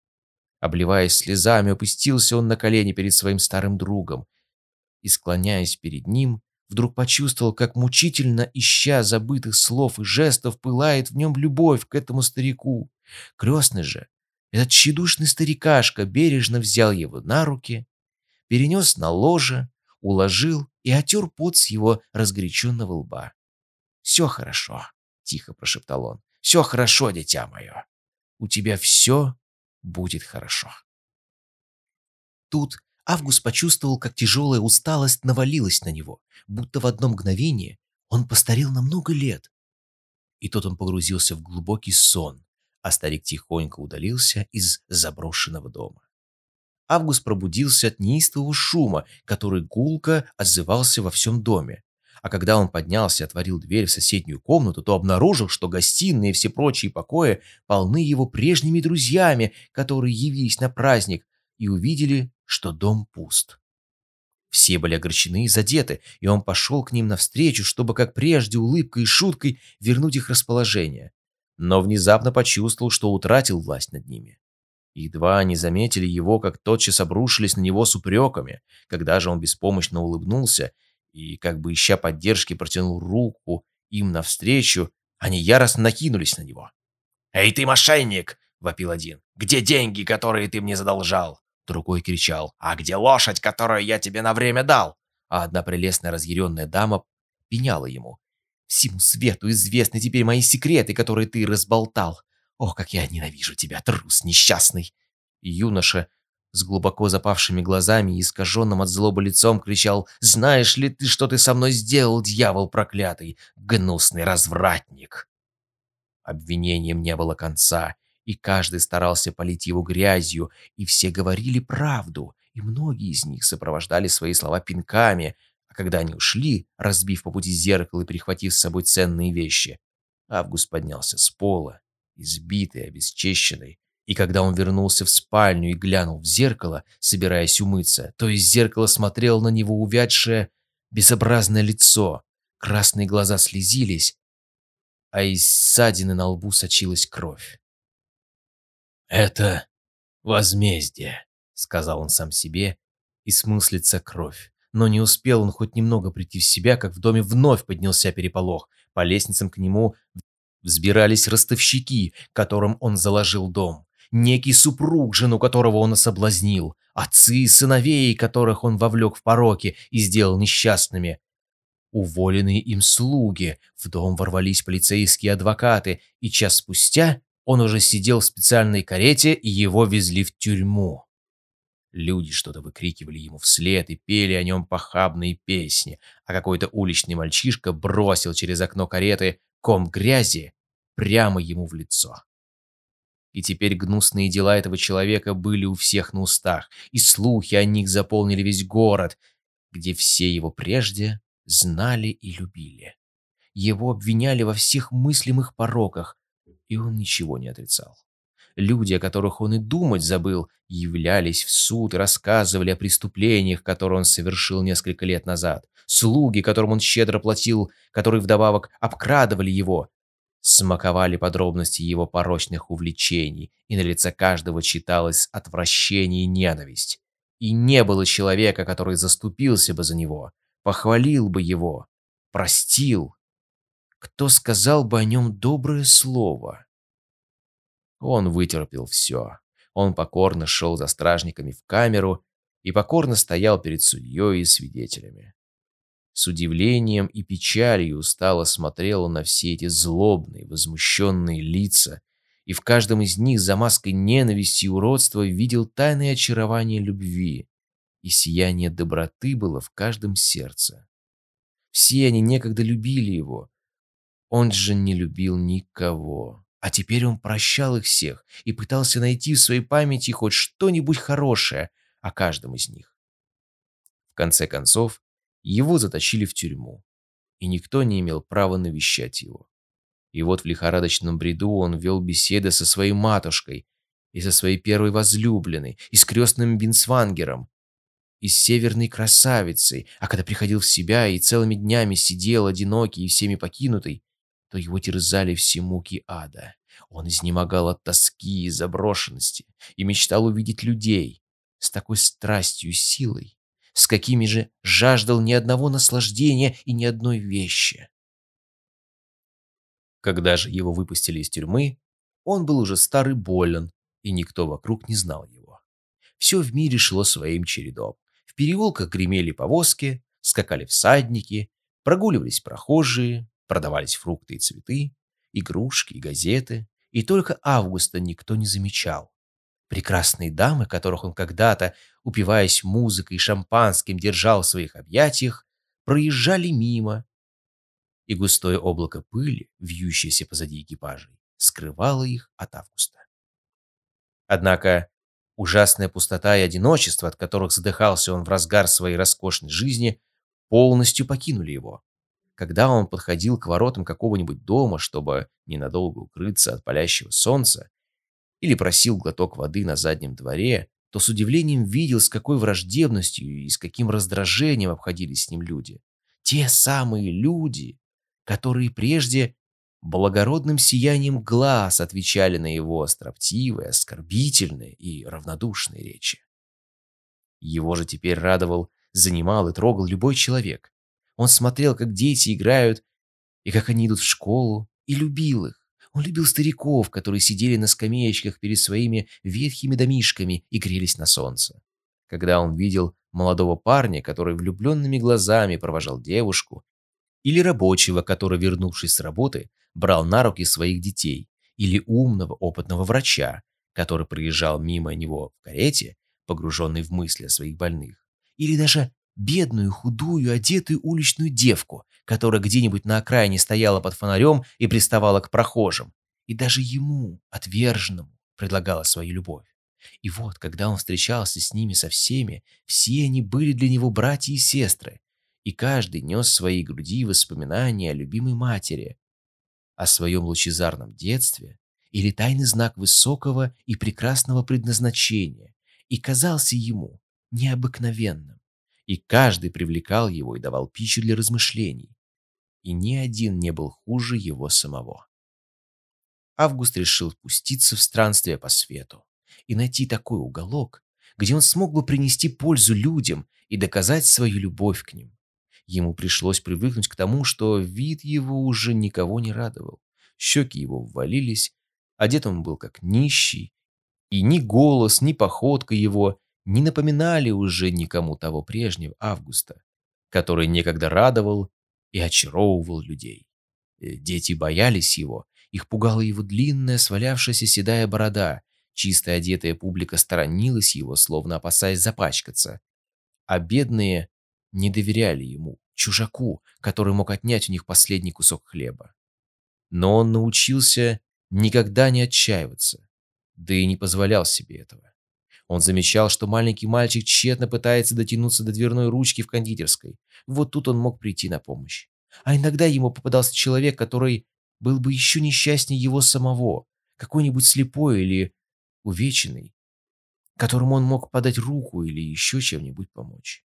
Обливаясь слезами, опустился он на колени перед своим старым другом и, склоняясь перед ним, вдруг почувствовал, как мучительно, ища забытых слов и жестов, пылает в нем любовь к этому старику. Крестный же, этот тщедушный старикашка, бережно взял его на руки, перенес на ложе, уложил и отер пот с его разгоряченного лба. «Все хорошо», — тихо прошептал он. «Все хорошо, дитя мое. У тебя все будет хорошо». Тут Август почувствовал, как тяжелая усталость навалилась на него, будто в одно мгновение он постарел на много лет. И тут он погрузился в глубокий сон, а старик тихонько удалился из заброшенного дома. Август пробудился от неистового шума, который гулко отзывался во всем доме. А когда он поднялся и отворил дверь в соседнюю комнату, то обнаружил, что гостиные и все прочие покои полны его прежними друзьями, которые явились на праздник, и увидели, что дом пуст. Все были огорчены и задеты, и он пошел к ним навстречу, чтобы, как прежде, улыбкой и шуткой вернуть их расположение. Но внезапно почувствовал, что утратил власть над ними. Едва они заметили его, как тотчас обрушились на него с упреками. Когда же он беспомощно улыбнулся и, как бы ища поддержки, протянул руку им навстречу, они яростно накинулись на него. «Эй ты, мошенник!» — вопил один. «Где деньги, которые ты мне задолжал?» Другой кричал «А где лошадь, которую я тебе на время дал?» А одна прелестная разъяренная дама пеняла ему. «Всему свету известны теперь мои секреты, которые ты разболтал. Ох, как я ненавижу тебя, трус несчастный!» Юноша с глубоко запавшими глазами и искаженным от злобы лицом кричал «Знаешь ли ты, что ты со мной сделал, дьявол проклятый, гнусный развратник?» Обвинением не было конца, и каждый старался полить его грязью, и все говорили правду, и многие из них сопровождали свои слова пинками, когда они ушли, разбив по пути зеркало и прихватив с собой ценные вещи, Август поднялся с пола, избитый, обесчещенный, и когда он вернулся в спальню и глянул в зеркало, собираясь умыться, то из зеркала смотрело на него увядшее, безобразное лицо, красные глаза слезились, а из ссадины на лбу сочилась кровь. «Это возмездие», — сказал он сам себе, и смыслится кровь. Но не успел он хоть немного прийти в себя, как в доме вновь поднялся переполох. По лестницам к нему взбирались ростовщики, которым он заложил дом. Некий супруг, жену которого он соблазнил. Отцы и сыновей, которых он вовлек в пороки и сделал несчастными. Уволенные им слуги, в дом ворвались полицейские адвокаты, и час спустя он уже сидел в специальной карете, и его везли в тюрьму. Люди что-то выкрикивали ему вслед и пели о нем похабные песни, а какой-то уличный мальчишка бросил через окно кареты ком грязи прямо ему в лицо. И теперь гнусные дела этого человека были у всех на устах, и слухи о них заполнили весь город, где все его прежде знали и любили. Его обвиняли во всех мыслимых пороках, и он ничего не отрицал. Люди, о которых он и думать забыл, являлись в суд и рассказывали о преступлениях, которые он совершил несколько лет назад. Слуги, которым он щедро платил, которые вдобавок обкрадывали его, смаковали подробности его порочных увлечений, и на лице каждого читалось отвращение и ненависть. И не было человека, который заступился бы за него, похвалил бы его, простил кто сказал бы о нем доброе слово. Он вытерпел все. Он покорно шел за стражниками в камеру и покорно стоял перед судьей и свидетелями. С удивлением и печалью устало смотрел он на все эти злобные, возмущенные лица, и в каждом из них за маской ненависти и уродства видел тайное очарование любви, и сияние доброты было в каждом сердце. Все они некогда любили его, он же не любил никого. А теперь он прощал их всех и пытался найти в своей памяти хоть что-нибудь хорошее о каждом из них. В конце концов, его заточили в тюрьму, и никто не имел права навещать его. И вот в лихорадочном бреду он вел беседы со своей матушкой, и со своей первой возлюбленной, и с крестным Бинсвангером, и с северной красавицей, а когда приходил в себя и целыми днями сидел одинокий и всеми покинутый, то его терзали все муки ада. Он изнемогал от тоски и заброшенности и мечтал увидеть людей с такой страстью и силой, с какими же жаждал ни одного наслаждения и ни одной вещи. Когда же его выпустили из тюрьмы, он был уже старый болен, и никто вокруг не знал его. Все в мире шло своим чередом. В переулках гремели повозки, скакали всадники, прогуливались прохожие, продавались фрукты и цветы, игрушки и газеты, и только Августа никто не замечал. Прекрасные дамы, которых он когда-то, упиваясь музыкой и шампанским, держал в своих объятиях, проезжали мимо, и густое облако пыли, вьющееся позади экипажей, скрывало их от Августа. Однако ужасная пустота и одиночество, от которых задыхался он в разгар своей роскошной жизни, полностью покинули его. Когда он подходил к воротам какого-нибудь дома, чтобы ненадолго укрыться от палящего солнца, или просил глоток воды на заднем дворе, то с удивлением видел, с какой враждебностью и с каким раздражением обходились с ним люди. Те самые люди, которые прежде благородным сиянием глаз отвечали на его строптивые, оскорбительные и равнодушные речи. Его же теперь радовал, занимал и трогал любой человек. Он смотрел, как дети играют, и как они идут в школу, и любил их. Он любил стариков, которые сидели на скамеечках перед своими ветхими домишками и грелись на солнце. Когда он видел молодого парня, который влюбленными глазами провожал девушку, или рабочего, который, вернувшись с работы, брал на руки своих детей, или умного, опытного врача, который проезжал мимо него в карете, погруженный в мысли о своих больных, или даже бедную, худую, одетую уличную девку, которая где-нибудь на окраине стояла под фонарем и приставала к прохожим, и даже ему, отверженному, предлагала свою любовь. И вот, когда он встречался с ними со всеми, все они были для него братья и сестры, и каждый нес в своей груди воспоминания о любимой матери, о своем лучезарном детстве или тайный знак высокого и прекрасного предназначения, и казался ему необыкновенным, и каждый привлекал его и давал пищу для размышлений, и ни один не был хуже его самого. Август решил пуститься в странствие по свету и найти такой уголок, где он смог бы принести пользу людям и доказать свою любовь к ним. Ему пришлось привыкнуть к тому, что вид его уже никого не радовал. Щеки его ввалились, одет он был как нищий, и ни голос, ни походка его не напоминали уже никому того прежнего Августа, который некогда радовал и очаровывал людей. Э, дети боялись его, их пугала его длинная, свалявшаяся седая борода, чисто одетая публика сторонилась его, словно опасаясь запачкаться, а бедные не доверяли ему, чужаку, который мог отнять у них последний кусок хлеба. Но он научился никогда не отчаиваться, да и не позволял себе этого. Он замечал, что маленький мальчик тщетно пытается дотянуться до дверной ручки в кондитерской. Вот тут он мог прийти на помощь. А иногда ему попадался человек, который был бы еще несчастнее его самого, какой-нибудь слепой или увеченный, которому он мог подать руку или еще чем-нибудь помочь.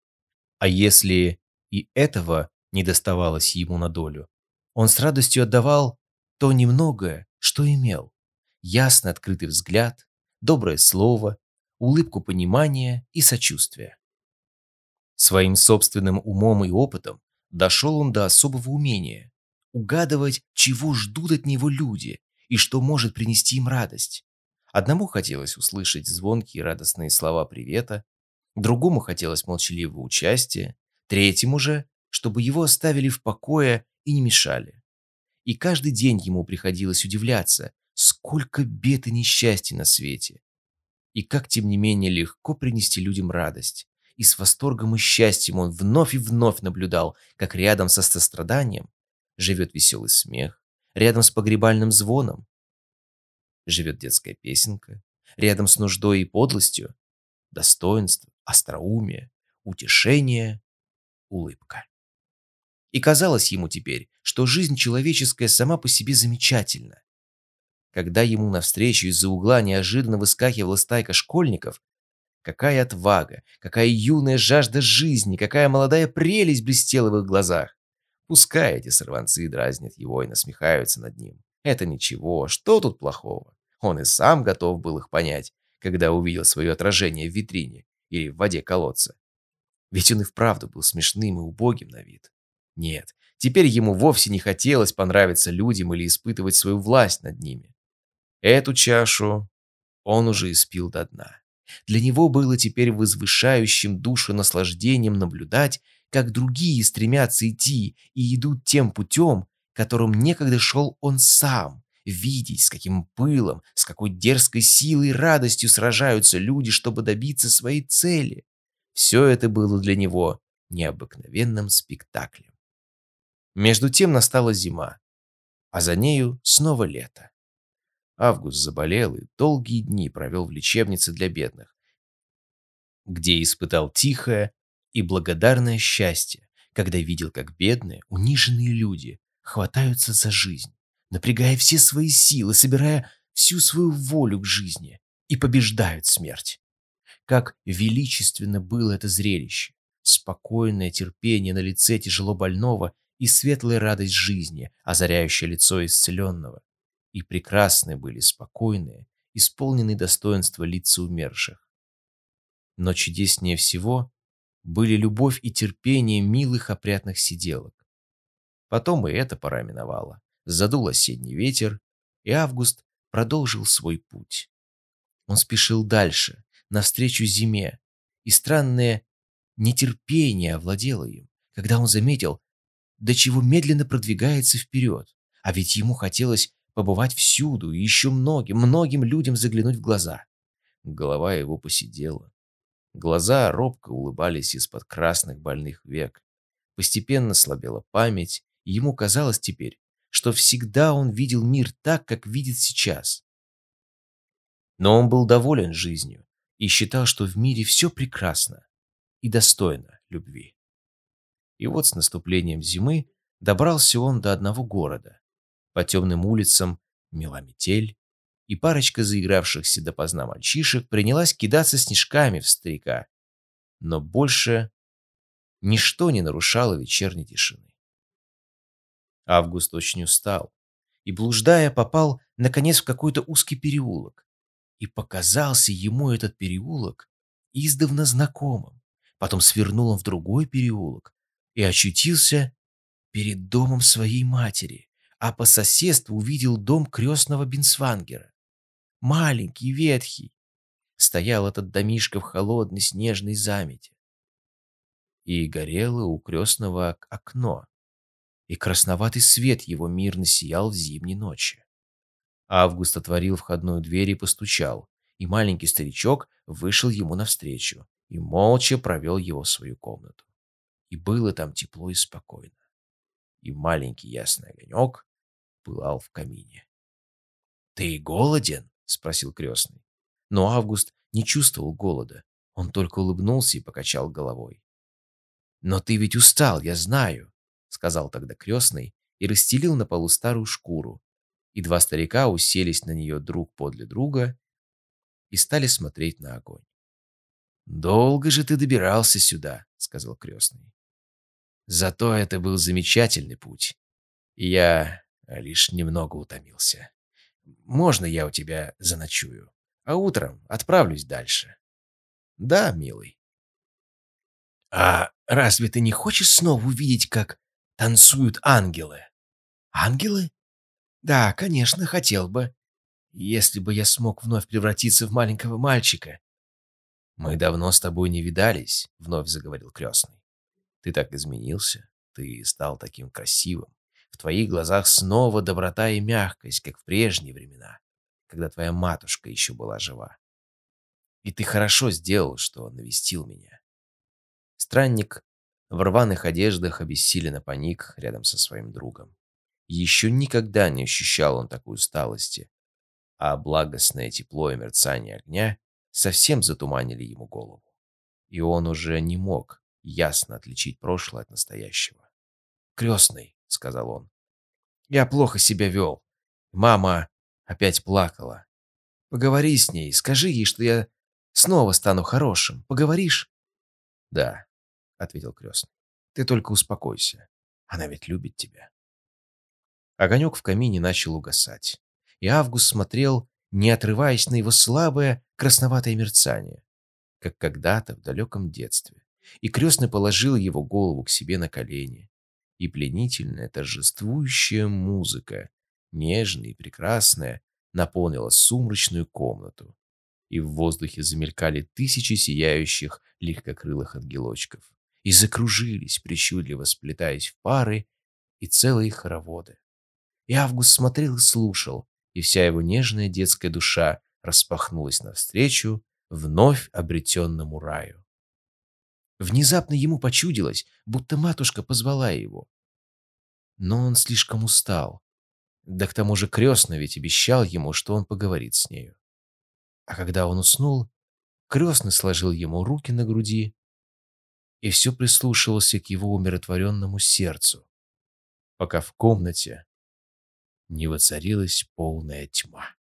А если и этого не доставалось ему на долю, он с радостью отдавал то немногое, что имел. Ясно открытый взгляд, доброе слово, улыбку понимания и сочувствия. Своим собственным умом и опытом дошел он до особого умения угадывать, чего ждут от него люди и что может принести им радость. Одному хотелось услышать звонкие радостные слова привета, другому хотелось молчаливого участия, третьему же, чтобы его оставили в покое и не мешали. И каждый день ему приходилось удивляться, сколько бед и несчастья на свете. И как, тем не менее, легко принести людям радость. И с восторгом и счастьем он вновь и вновь наблюдал, как рядом со состраданием живет веселый смех, рядом с погребальным звоном живет детская песенка, рядом с нуждой и подлостью достоинство, остроумие, утешение, улыбка. И казалось ему теперь, что жизнь человеческая сама по себе замечательна. Когда ему навстречу из-за угла неожиданно выскакивала стайка школьников, какая отвага, какая юная жажда жизни, какая молодая прелесть блестела в их глазах. Пускай эти сорванцы дразнят его и насмехаются над ним. Это ничего, что тут плохого? Он и сам готов был их понять, когда увидел свое отражение в витрине или в воде колодца. Ведь он и вправду был смешным и убогим на вид. Нет, теперь ему вовсе не хотелось понравиться людям или испытывать свою власть над ними. Эту чашу он уже испил до дна. Для него было теперь возвышающим душу наслаждением наблюдать, как другие стремятся идти и идут тем путем, которым некогда шел он сам, видеть, с каким пылом, с какой дерзкой силой и радостью сражаются люди, чтобы добиться своей цели. Все это было для него необыкновенным спектаклем. Между тем настала зима, а за нею снова лето. Август заболел и долгие дни провел в лечебнице для бедных, где испытал тихое и благодарное счастье, когда видел, как бедные, униженные люди хватаются за жизнь, напрягая все свои силы, собирая всю свою волю к жизни и побеждают смерть. Как величественно было это зрелище, спокойное терпение на лице тяжело больного и светлая радость жизни, озаряющая лицо исцеленного. И прекрасны были спокойные, исполненные достоинства лица умерших. Но чудеснее всего были любовь и терпение милых опрятных сиделок. Потом и эта пора миновала. Задул осенний ветер, и Август продолжил свой путь. Он спешил дальше, навстречу зиме, и странное нетерпение овладело им, когда он заметил, до чего медленно продвигается вперед, а ведь ему хотелось побывать всюду и еще многим, многим людям заглянуть в глаза. Голова его посидела. Глаза робко улыбались из-под красных больных век. Постепенно слабела память, и ему казалось теперь, что всегда он видел мир так, как видит сейчас. Но он был доволен жизнью и считал, что в мире все прекрасно и достойно любви. И вот с наступлением зимы добрался он до одного города. По темным улицам мела метель, и парочка заигравшихся допоздна мальчишек принялась кидаться снежками в старика. Но больше ничто не нарушало вечерней тишины. Август очень устал и, блуждая, попал, наконец, в какой-то узкий переулок. И показался ему этот переулок издавна знакомым. Потом свернул он в другой переулок и очутился перед домом своей матери, а по соседству увидел дом крестного Бенсвангера. Маленький, ветхий. Стоял этот домишко в холодной снежной замете. И горело у крестного окно, и красноватый свет его мирно сиял в зимней ночи. Август отворил входную дверь и постучал, и маленький старичок вышел ему навстречу и молча провел его в свою комнату. И было там тепло и спокойно. И маленький ясный огонек пылал в камине. «Ты голоден?» — спросил крестный. Но Август не чувствовал голода. Он только улыбнулся и покачал головой. «Но ты ведь устал, я знаю сказал тогда крестный и расстелил на полу старую шкуру. И два старика уселись на нее друг подле друга и стали смотреть на огонь. «Долго же ты добирался сюда», — сказал крестный. «Зато это был замечательный путь, и я лишь немного утомился. Можно я у тебя заночую, а утром отправлюсь дальше?» «Да, милый». «А разве ты не хочешь снова увидеть, как танцуют ангелы. Ангелы? Да, конечно, хотел бы. Если бы я смог вновь превратиться в маленького мальчика. Мы давно с тобой не видались, вновь заговорил крестный. Ты так изменился, ты стал таким красивым. В твоих глазах снова доброта и мягкость, как в прежние времена, когда твоя матушка еще была жива. И ты хорошо сделал, что навестил меня. Странник в рваных одеждах обессиленно паник рядом со своим другом. Еще никогда не ощущал он такой усталости, а благостное тепло и мерцание огня совсем затуманили ему голову. И он уже не мог ясно отличить прошлое от настоящего. «Крестный», — сказал он, — «я плохо себя вел. Мама опять плакала. Поговори с ней, скажи ей, что я снова стану хорошим. Поговоришь?» «Да», ответил крестный. Ты только успокойся. Она ведь любит тебя. Огонек в камине начал угасать, и Август смотрел, не отрываясь на его слабое красноватое мерцание, как когда-то в далеком детстве, и крестный положил его голову к себе на колени. И пленительная торжествующая музыка, нежная и прекрасная, наполнила сумрачную комнату. И в воздухе замелькали тысячи сияющих легкокрылых ангелочков. И закружились, причудливо сплетаясь в пары, и целые хороводы. И Август смотрел и слушал, и вся его нежная детская душа распахнулась навстречу вновь обретенному раю. Внезапно ему почудилось, будто матушка позвала его. Но он слишком устал. Да к тому же крестный ведь обещал ему, что он поговорит с нею. А когда он уснул, крестный сложил ему руки на груди и все прислушивался к его умиротворенному сердцу, пока в комнате не воцарилась полная тьма.